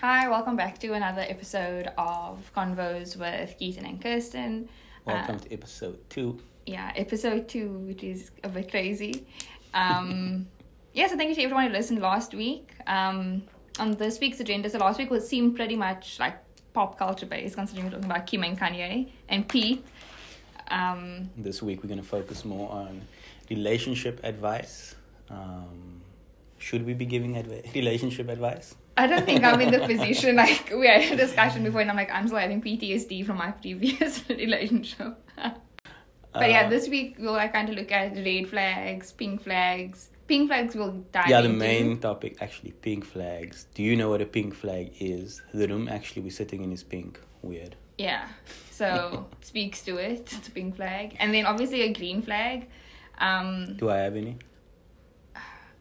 Hi, welcome back to another episode of Convos with Keaton and Kirsten. Welcome to episode two. Yeah, episode two, which is a bit crazy. Um, yeah, so thank you to everyone who listened last week. Um, on this week's agenda, so last week was seemed pretty much like pop culture based, considering we're talking about Kim and Kanye and Pete. Um, This week we're going to focus more on relationship advice. Um, should we be giving adv- relationship advice? I don't think I'm in the position like we had a discussion before, and I'm like I'm still having PTSD from my previous relationship. but yeah, Uh, this week we'll like kind of look at red flags, pink flags. Pink flags will dive Yeah, the into. main topic actually pink flags. Do you know what a pink flag is? The room actually we're sitting in is pink. Weird. Yeah, so speaks to it. It's a pink flag, and then obviously a green flag. Um, Do I have any?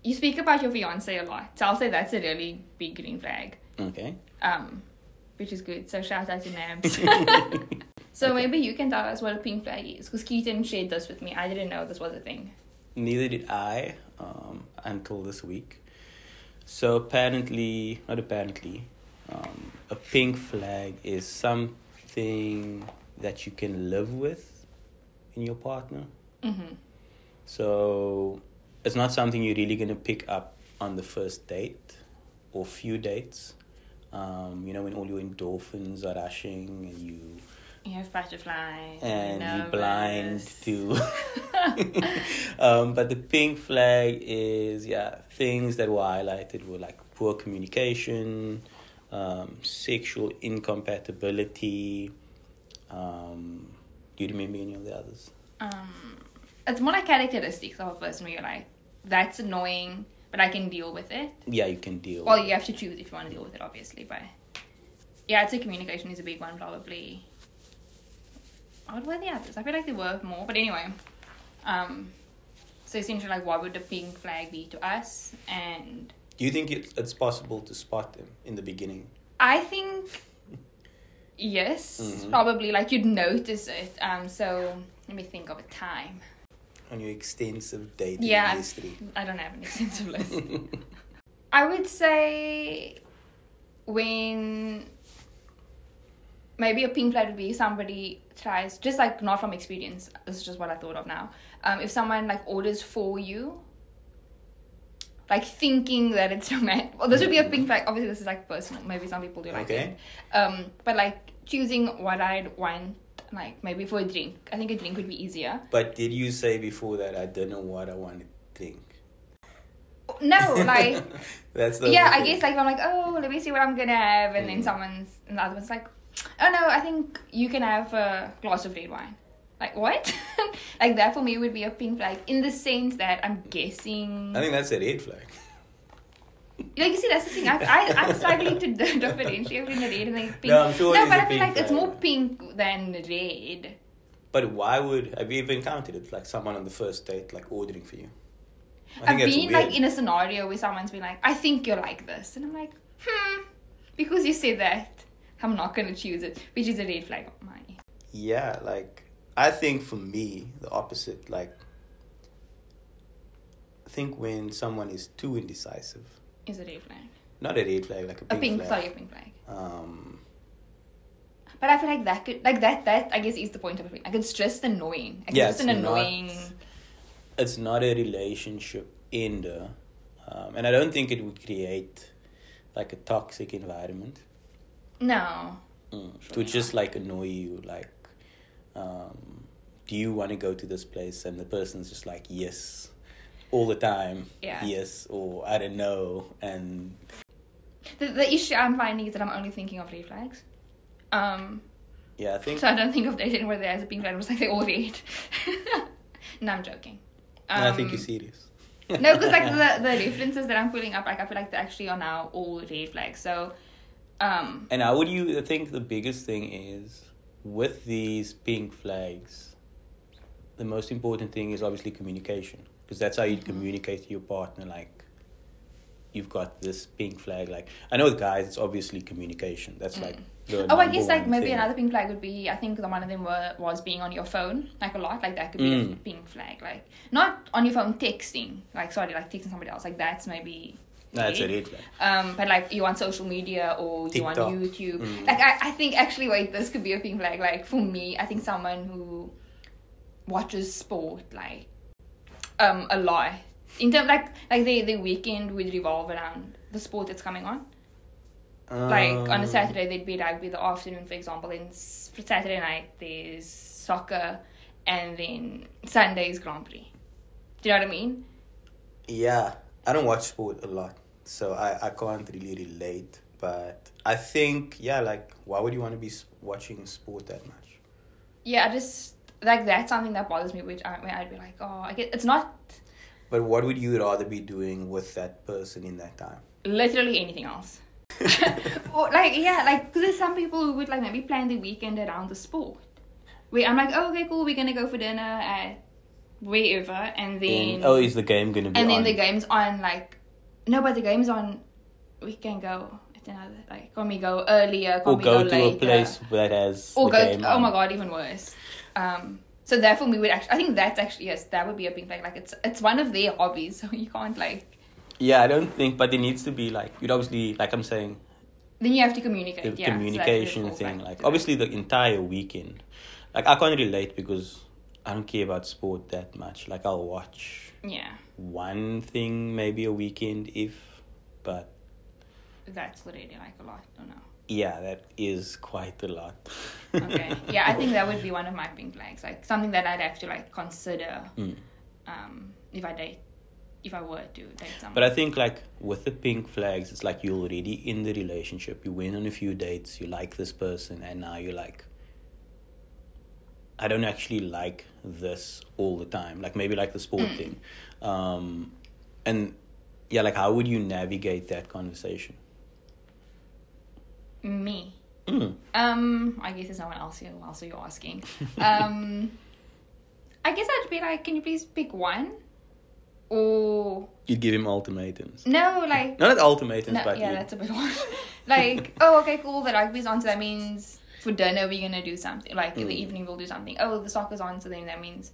You speak about your fiance a lot, so I'll say that's a really big green flag. Okay. Um, which is good. So shout out to Nabs. so maybe you can tell us what a pink flag is, because Keaton shared this with me. I didn't know this was a thing. Neither did I um, until this week. So apparently, not apparently, um, a pink flag is something that you can live with in your partner. Mm-hmm. So it's not something you're really gonna pick up on the first date or few dates. Um, you know when all your endorphins are rushing and you You have butterflies. and you're blind nervous. to um, but the pink flag is yeah things that were highlighted were like poor communication um, sexual incompatibility um, do you remember any of the others Um, it's more like characteristics of a person where you're like, that's annoying, but I can deal with it. yeah you can deal Well, you have to choose if you want to deal with it, obviously, but yeah, I'd say communication is a big one, probably. What were the others? I feel like they were more, but anyway. Um, so essentially, like, what would the pink flag be to us? And do you think it's, it's possible to spot them in the beginning I think yes, Mhm. probably like you'd notice it. Um, so let me think of a time. On your extensive dating Yeah. history I don't have an extensive list. I would say when maybe a pink flag would be somebody tries just like not from experience. This is just what I thought of now. Um, if someone like orders for you, like thinking that it's romantic. Well, this would be a pink flag. Obviously, this is like personal. Maybe some people do like Okay. it. Um, but like choosing what I'd want, like maybe for a drink. I think a drink would be easier. but did you say before that i don't know what i want to drink No, like. that's the yeah, I guess like if I'm like, oh, let me see what I'm gonna have, and then Mm. someone's and the other one's like, oh no, I think you can have a glass of red wine. Like what? like that for me would be a pink flag in the sense that I'm guessing. I think that's a red flag. Like you see, that's the thing. I, I I'm struggling to differentiate between the red and the pink. No, I'm sure No, but I feel like it's more pink than red. But why would have you ever encountered it? Like someone on the first date, like ordering for you. I I've been like in a scenario where someone's been like, I think you're like this, and I'm like, hmm, because you said that, I'm not gonna choose it, which is a red flag of mine. Yeah, like I think for me the opposite. Like I think when someone is too indecisive, Is it a red flag. not a red flag, like a A pink, pink, flag. sorry, a pink flag. Um, But I feel like that could, like that, that I guess is the point of a pink. Like it's just annoying. Yeah, it's an not- annoying. it's not a relationship ender, um, and I don't think it would create like a toxic environment. No. Mm. Sure To not. just like annoy you, like, um, do you want to go to this place? And the person's just like, yes, all the time, Yeah. yes, or I don't know, and The, the issue I'm finding is that I'm only thinking of red flags. Um, yeah, I think so I don't think of dating where there's a pink flag. It was like they all red. no, I'm joking. Um, I think you're serious. no, because like the the references that I'm pulling up, like I feel like they actually are now all red flags. So, um, And how would you I think the biggest thing is with these pink flags, the most important thing is obviously communication because that's how you Mm-hmm. communicate to your partner. Like, you've got this pink flag. Like, I know with guys, it's obviously communication. That's like Oh, I guess like maybe thing. another pink flag would be I think the one of them were was being on your phone like a lot like that could be a Mm. pink flag like not on your phone texting like sorry like texting somebody else like that's maybe That's a yet. red flag. Um, but like you on social media or you on YouTube. Mm. Like I, I think actually wait, this could be a pink flag. Like for me, I think someone who watches sport like um a lot. In terms like like the the weekend would revolve around the sport that's coming on. Like on a Um, Saturday there'd be rugby the afternoon, for example. Then for Saturday night there's soccer, and then Sunday is Grand Prix. Do you know what I mean? Yeah, I don't watch sport a lot, so I, I can't really relate. But I think, yeah, like, why would you want to be watching sport that much? Yeah, I just like that's something that bothers me. Which i i'd be like, oh, I get it's not But what would you rather be doing with that person in that time? literally anything else. or like yeah, like because there's some people who would like maybe plan the weekend around the sport. Where I'm like, oh, okay, cool, we're gonna go for dinner at wherever, and then oh, is the game going to be and then on? the game's on like no, but the game's on. We can go at another like can we go earlier? Can or we go, go, to later? a place that has or the go. game oh on. my god, even worse. Um, so therefore, we would actually. I think that's actually yes, that would be a big thing. Like it's it's one of their hobbies, so you can't like. Yeah, I don't think, but it needs to be like, you'd obviously, like I'm saying, Then you have to communicate. the yeah, communication falls thing. Like, obviously, the entire weekend. Like, I can't relate because I don't care about sport that much. Like, I'll watch. Yeah, one thing maybe a weekend if, but that's already like a lot. I don't know. Yeah, that is quite a lot. Okay. yeah, I think that would be one of my pink flags. Like something that I'd have to like consider Mm. um, if I date, if I were to date someone. But I think like with the pink flags, it's like you're already in the relationship. You went on a few dates. You like this person, and now you're like, I don't actually like this all the time. Like maybe like the sport Mm. thing, um, and yeah, like how would you navigate that conversation? Me. Mm. Um, I guess there's no one else here. Who else are you asking? Um, I guess I'd be like, can you please pick one, or You'd give him ultimatums. no, like Not ultimatums, no, but yeah, you- that's a bit one. like, oh, okay, cool. The rugby's on, so that means for dinner we're gonna do something. Like in the Mm. evening we'll do something. Oh, the soccer's on, so then that means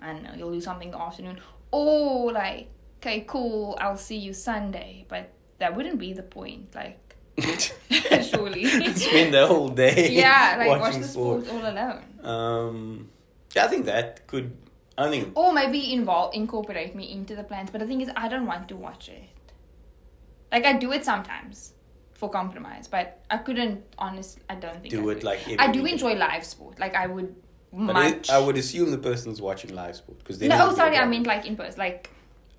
I don't know. You'll do something in the afternoon, or like, okay, cool. I'll see you Sunday, but that wouldn't be the point. Like, surely. spend the whole day. yeah, like watch watching the sport all alone. Um, yeah, I think that could. I think Or maybe involve incorporate me into the plans. But the thing is, I don't want to watch it. Like I do it sometimes for compromise, but I couldn't. Honestly, I don't think do I it could. like. I do enjoy live sport. Like I would But much. it, I would assume the person's watching live sport because then. no, oh, sorry. I meant like in person, like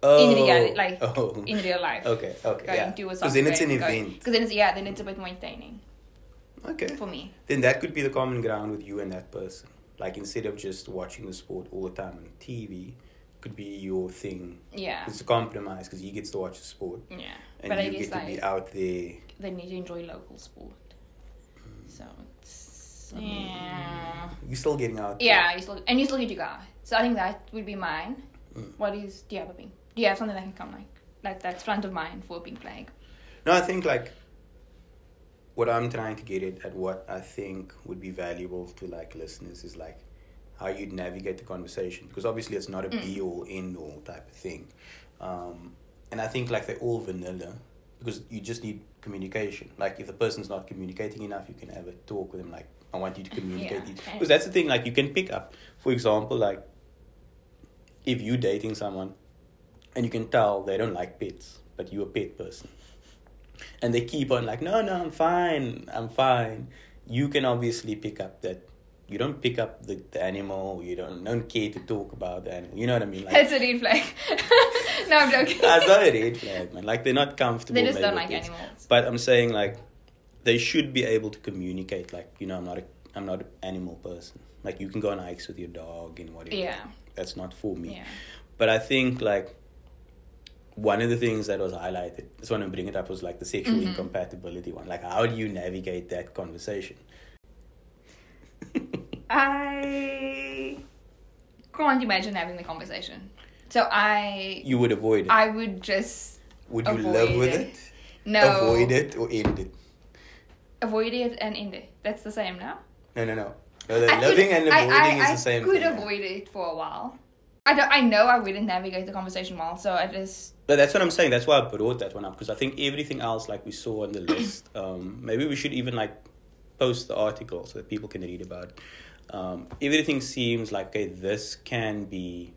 oh, in reality, like oh. in real life. Okay, okay, Going yeah. to a Because then it's an event. Because then it's yeah, then it's a bit more entertaining Okay. for me. Then that could be the common ground with you and that person. Like instead of just watching the sport all the time on TV, could be your thing. Yeah, It's a compromise because he gets to watch the sport yeah. and but I you guess get to like be out there. they need to enjoy local sport. So it's I mean, yeah. You're still getting out. there. Yeah, you still and you still get to go. So I think that would be mine. Mm. What is the other pink? Do you have something that can come like like that's front of mind for being pink? No, I think like what I'm trying to get at, at what I think would be valuable to like listeners is like how you'd navigate the conversation because obviously it's not a Mm. be all end all type of thing, um, and I think like they're all vanilla because you just need communication. Like if the person's not communicating enough, you can have a talk with them. Like I want you to communicate Yeah. because that's the thing. Like you can pick up, for example, like if you're dating someone and you can tell they don't like pets, but you're a pet person and they keep on like no no i'm fine i'm fine you can obviously pick up that you don't pick up the, the animal you don't don't care to talk about the animal you know what i mean like That's a red flag. no, I'm joking. that's not a red flag man like they're not comfortable they just don't like pets. animals. but i'm saying like they should be able to communicate like you know i'm not a i'm not an animal person like you can go on hikes with your dog and whatever Yeah. that's not for me Yeah. but I think like one of the things that was highlighted, just want to bring it up, was like the sexual Mhm. incompatibility one. Like, how do you navigate that conversation? I can't imagine having the conversation. So I you would avoid it. I would just would you live with it. it? no Avoid it or end it? avoid it and end it. That's the same now. No, no, no. No, the I living could- and I- avoiding I, is the same I could thing. avoid it for a while. I don't. I know I wouldn't navigate the conversation well, so I just. But that's what I'm saying. That's why I brought that one up because I think everything else, like we saw on the list, um, maybe we should even like post the article so that people can read about. It. Um, everything seems like okay, this can be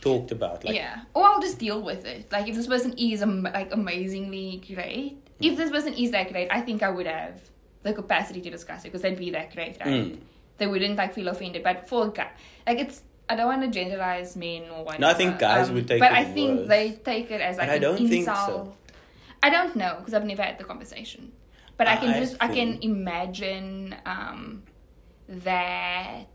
talked about. Like, yeah, or I'll just deal with it. Like if this person is am- like amazingly great, if this person is that great, I think I would have the capacity to discuss it because they'd be that great, right? Mm. They wouldn't like feel offended. But for a guy, like it's. I don't want to generalize men or whatever. No, I think guys would take it more. but I think worse. they take it as like I don't think insult. so. I don't know because I've never had the conversation. But I can I just I can imagine um, that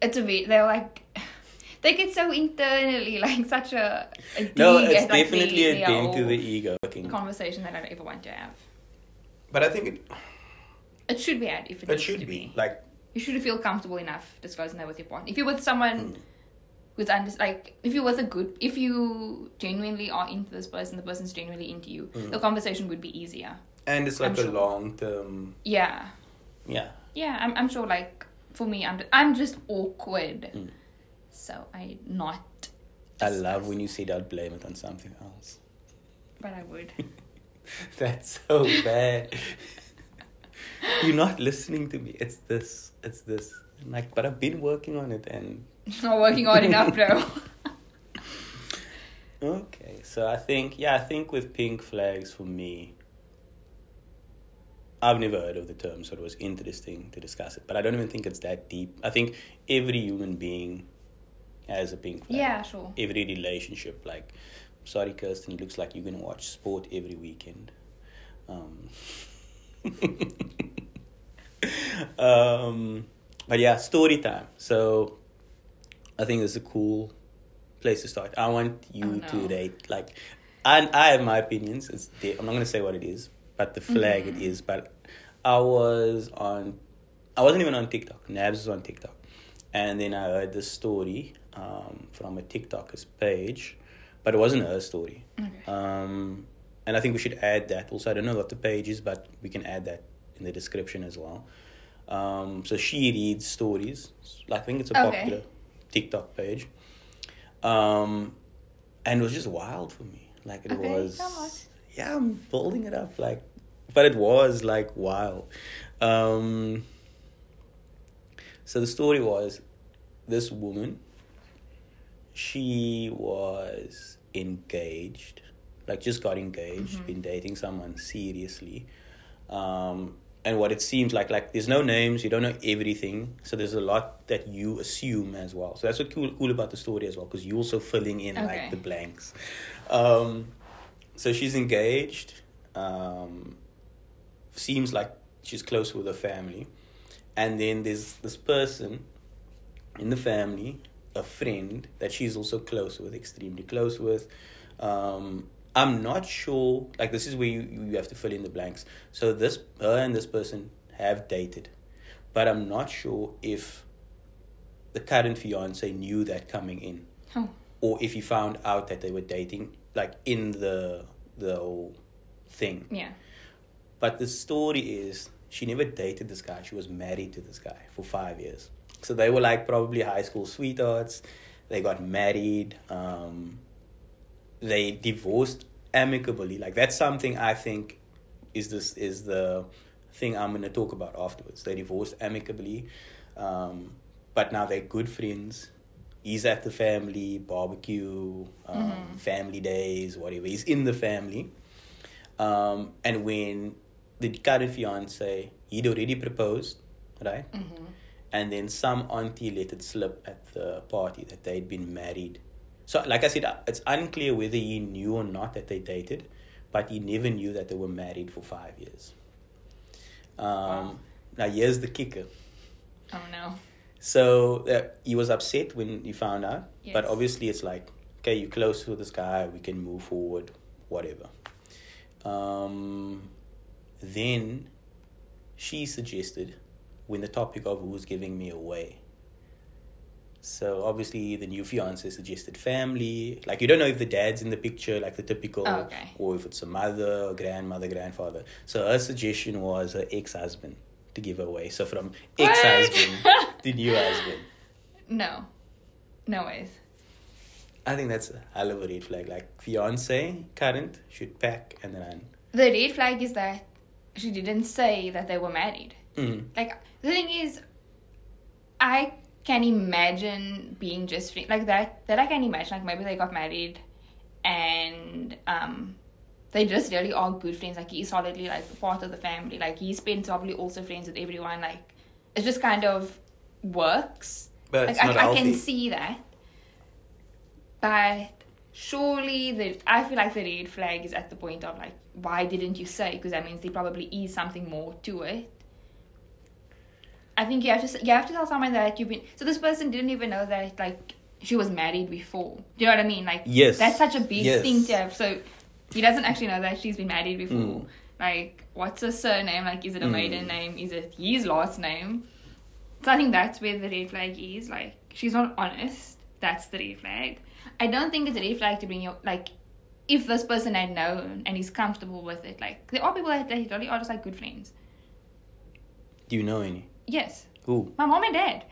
it's a bit they're like they get so internally like such a, a No, it's at, like, definitely the, a the dent to the ego. Conversation that I don't ever want to have. But I think it, It should be had if it, it needs should to be be. like You should feel comfortable enough disclosing that with your partner. If you're with someone Hmm. who's under, like, if you're with a good, if you genuinely are into this person, the person's genuinely into you, Hmm. the conversation would be easier. and it's like I'm a sure. long term. Yeah, Yeah. yeah. I'm, I'm sure. Like for me, I'm I'm just awkward, Mm. so I not. I love when you say I'd blame it on something else. But I would. That's so bad. You're not listening to me. It's this. It's this. I'm like, but I've been working on it and not working hard enough, though. Okay, so I think yeah, I think with pink flags for me, I've never heard of the term, so it was interesting to discuss it. But I don't even think it's that deep. I think every human being has a pink flag. yeah, sure. Every relationship, like, sorry, Kirsten, it looks like you're gonna watch sport every weekend. Um, um, but yeah, story time. So I think it's a cool place to start. I want you Oh, to no. rate like, and I have my opinions. It's the, I'm not gonna say what it is, but the flag Mm-hmm. it is. But I was on, I wasn't even on TikTok. Nabs was on TikTok, and then I heard this story um, from a TikToker's page, but it wasn't her story. Okay. Um, and I think we should add that. Also, I don't know what the page is, but we can add that in the description as well. Um, so she reads stories. Like, I think it's a Okay. popular TikTok page. Um, and it was just wild for me. Like it Okay, was. Yeah, I'm building it up. Like, but it was like wild. Um, so the story was, this woman. She was engaged, like just got engaged, been dating someone seriously. Um, and what it seems like, like there's no names, you don't know everything, so there's a lot that you assume as well. So that's what cool, cool about the story as well, because you're also filling in Okay. like the blanks. Um, so she's engaged. Um, seems like she's close with her family, and then there's this person in the family, a friend that she's also close with, extremely close with. Um, I'm not sure. Like this is where you, you have to fill in the blanks. So this her and this person have dated, but I'm not sure if the current fiance knew that coming in, Oh, or if he found out that they were dating, like in the the whole thing. yeah. But the story is she never dated this guy. She was married to this guy for five years. So they were like probably high school sweethearts. They got married. Um, they divorced amicably. Like that's something I think is this is the thing I'm gonna talk about afterwards. They divorced amicably, um, but now they're good friends. He's at the family barbecue, um, family days, whatever. He's in the family. Um, and when the current fiance, he'd already proposed, right? Mm-hmm. And then some auntie let it slip at the party that they'd been married. So, like I said, uh, it's unclear whether he knew or not that they dated, but he never knew that they were married for five years. Um, Wow. Now, here's the kicker. Oh no. So uh, he was upset when he found out, but obviously it's like, okay, you're close to this guy, we can move forward, whatever. Um, then she suggested when the topic of who's giving me away. So obviously the new fiance suggested family. Like you don't know if the dad's in the picture, like the typical, Oh, okay. or if it's a mother, or grandmother, grandfather. So her suggestion was her ex-husband to give away. So from ex-husband to new husband. No. No ways. I think that's a hell of a red flag. Like fiance, current should pack and run. The red flag is that she didn't say that they were married. Mm. Like the thing is, I can imagine being just free like that. That I can imagine like maybe they got married, and um, they just really are good friends. Like he's solidly like part of the family. Like he's been probably also friends with everyone. Like it just kind of works. But like I, I can see that, but surely the I feel like the red flag is at the point of like why didn't you say? Because that means there probably is something more to it. I think you have to you have to tell someone that you've been. So this person didn't even know that like she was married before. Do you know what I mean? Like Yes. that's such a big Yes. thing to have. So he doesn't actually know that she's been married before. Mm. Like what's her surname? Like is it a Mm. maiden name? Is it his last name? So I think that's where the red flag is. Like she's not honest. That's the red flag. I don't think it's a red flag to bring your like. If this person had known and he's comfortable with it, like there are people that they really are just like good friends. Do you know any? Yes, Who? my mom and dad.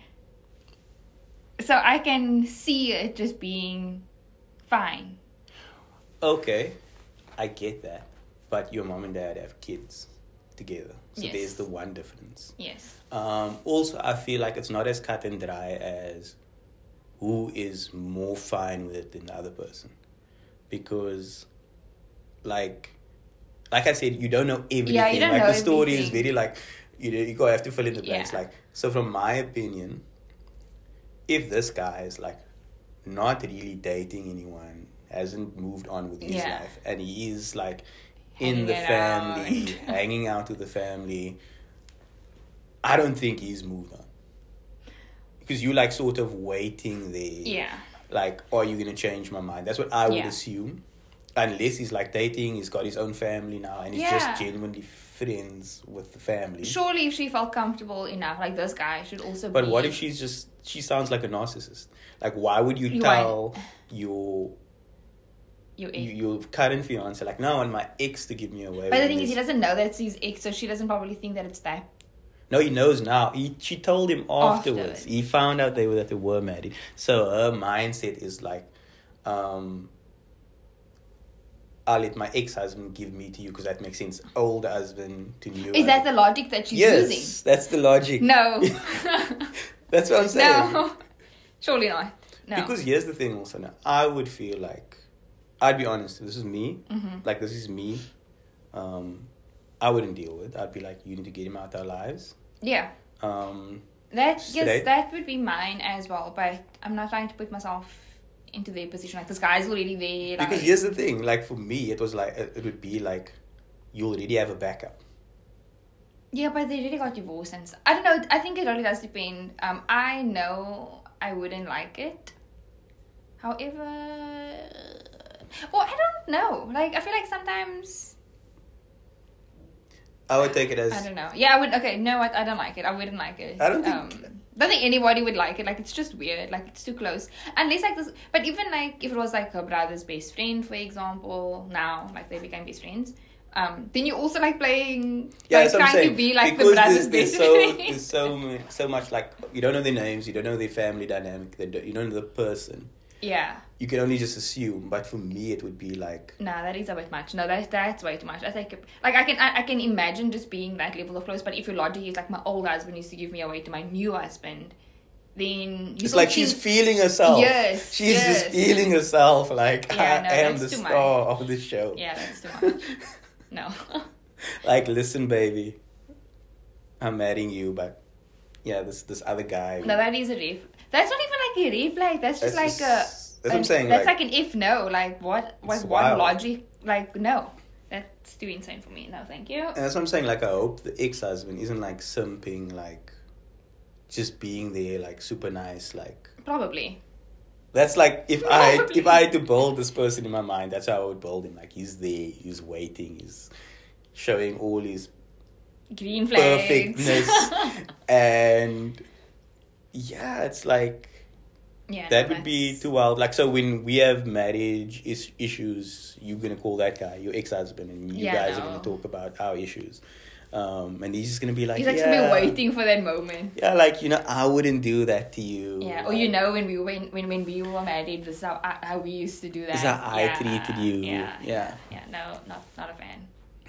So I can see it just being fine. Okay, I get that. But your mom and dad have kids together. So Yes. there's the one difference. Yes. Um, also, I feel like it's not as cut and dry as who is more fine with it than the other person. Because, like, like I said, you don't know everything. Yeah, you don't like know the story is very like you know, you go have to fill in the blanks. Yeah. Like so, from my opinion, if this guy is like not really dating anyone, hasn't moved on with his Yeah. life, and he is like in the family, hanging out with the family, I don't think he's moved on. Because you like sort of waiting there. Yeah. Like, are you gonna change my mind? That's what I would Yeah. assume. Unless he's like dating, he's got his own family now, and he's Yeah. just genuinely friends with the family. Surely, if she felt comfortable enough, like this guy should also. But be, what if she's just she sounds like a narcissist? Like, why would you You tell your your ex? you, your current fiance like, no, I want my ex to give me away? But the thing is, he doesn't know that it's his ex, so she doesn't probably think that it's that. No, he knows now. He she told him afterwards. Afterwards. He found out they were that they were married. So her mindset is like, um, I'll let my ex husband give me to you because that makes sense. Old husband to new. Is that the logic that she's yes? using? That's the logic. No. That's what I'm saying. no. Surely not. No. Because here's the thing also now. I would feel like I'd be honest, this is me. Mhm. Like this is me. Um I wouldn't deal with. I'd be like, you need to get him out of our lives. Yeah. Um That yes, that would be mine as well. But I'm not trying to put myself into their position. Like this guy's already there. Like, because here's the thing, like for me it was like it would be like you already have a backup. Yeah, but they really got divorced and I don't know. I think it really does depend. Um, I know I wouldn't like it. However, well, I don't know. Like, I feel like sometimes I would take it as I don't know. Yeah, I would. Okay, no, I, I don't like it. I wouldn't like it. I don't think- Um, don't think anybody would like it. Like, it's just weird. Like, it's too close. Unless like this. But even like if it was like her brother's best friend, for example, now like they became best friends. Um, then you also like playing. yeah, like, trying saying. to be like because the brother's there's, there's best so there's so so much like you don't know their names, you don't know their family dynamic, you don't know the person. Yeah. You can only just assume. But for me, it would be like Nah, that is a bit much. No, that that's way too much. I think like I can I, I can imagine just being that level of close. But if your logic is like my old husband used to give me away to my new husband, then it's like of she's feeling herself. Yes, she's just feeling herself. Like Yeah, no, I am the that's too much. star of the show. yeah, that's too much. No, like, listen, baby, I'm marrying you, but yeah, this this other guy. no, that is a ref. That's not even like a flag. That's just That's like just- a. That's what I'm saying. That's like, like, an if no. Like what? It's What wild. logic? Like no, that's too insane for me. No, thank you. and that's what I'm saying. Like, I hope the ex-husband isn't like simping, like just being there, like super nice, like. Probably. That's like if I if I had to build this person in my mind, that's how I would build him. Like he's there, he's waiting, he's showing all his Green flags. perfectness, and yeah, it's like yeah, that no, would be too wild. Like so, when we have marriage is- issues, you're gonna call that guy your ex husband, and you Yeah, guys are gonna talk about our issues. Um, and he's just gonna be like, He's like yeah, be waiting for that moment. yeah, like you know, I wouldn't do that to you. Yeah, or you know when we when when, when we were married, this is how I- how we used to do that. This is how I treated you. Yeah, Yeah. yeah. No, not not a fan.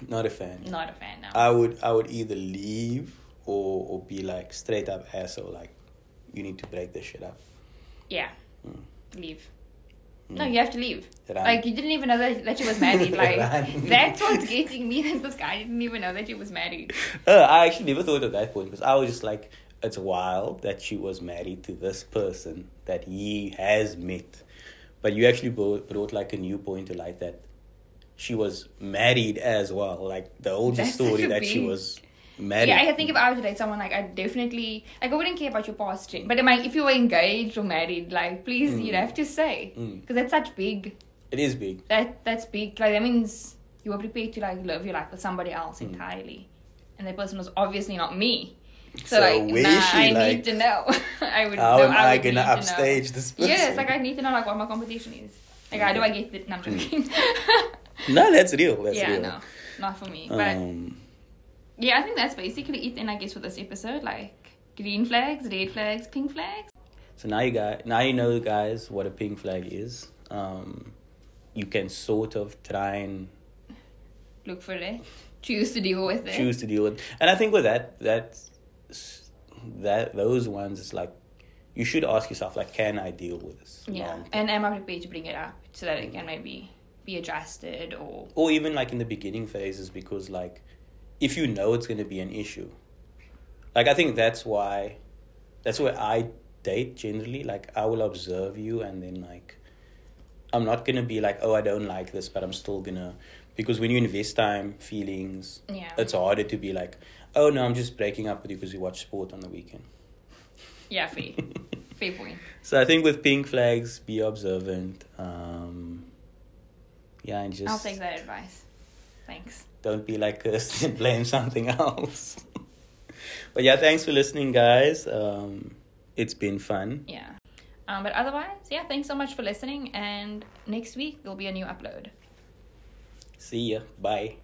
not a fan. Not a fan. No. I would I would either leave or or be like straight up asshole, like you need to break this shit up. yeah, Mm. leave. Mm. No, you have to leave. Run. Like you didn't even know that, that she was married. Like that's what's getting me. That this guy didn't even know that she was married. Uh, I actually never thought of that point because I was just like, it's wild that she was married to this person that he has met. But you actually brought, brought like a new point to light that she was married as well. Like the That's story that she was married. Yeah, I think if I were to date someone, like I definitely like I wouldn't care about your past shit. But I if you were engaged or married, like please, Mm. you'd have to say Mm. because that's such big. It is big. That that's big. Like that means you were prepared to like live your life with somebody else Mm. entirely, and that person was obviously not me. So, So like, where nah, is she, I like, need to know. I would. How am I, would gonna need to know. upstage this person? Yes, like I need to know like what my competition is. Like how do I get it? No, I'm joking. no, that's real. Mm. That's yeah, real. no, not for me. But Um, yeah, I think that's basically it. Then I guess for this episode, like green flags, red flags, pink flags. So now you guys, now you know, guys, what a pink flag is. Um, you can sort of try and Look for it. Choose to deal with it. choose to deal with. And I think with that, that, that those ones, it's like you should ask yourself, like, can I deal with this? Yeah, and am I prepared to bring it up so that it can maybe be adjusted or Or even like in the beginning phases, because like, if you know it's going to be an issue, like I think that's why, that's where I date generally. Like I will observe you, and then like, I'm not gonna be like, oh, I don't like this, but I'm still gonna, because when you invest time, feelings, yeah. it's harder to be like, oh no, I'm just breaking up with you because we watch sport on the weekend. Yeah, fair. fair point. So I think with pink flags, be observant. Um, yeah, and just I'll take that advice. Thanks. Don't be like Kirsten and blame something else. but yeah, thanks for listening, guys. Um, it's been fun. Yeah. Um, but otherwise, yeah, thanks so much for listening. And next week, there'll be a new upload. See ya. Bye.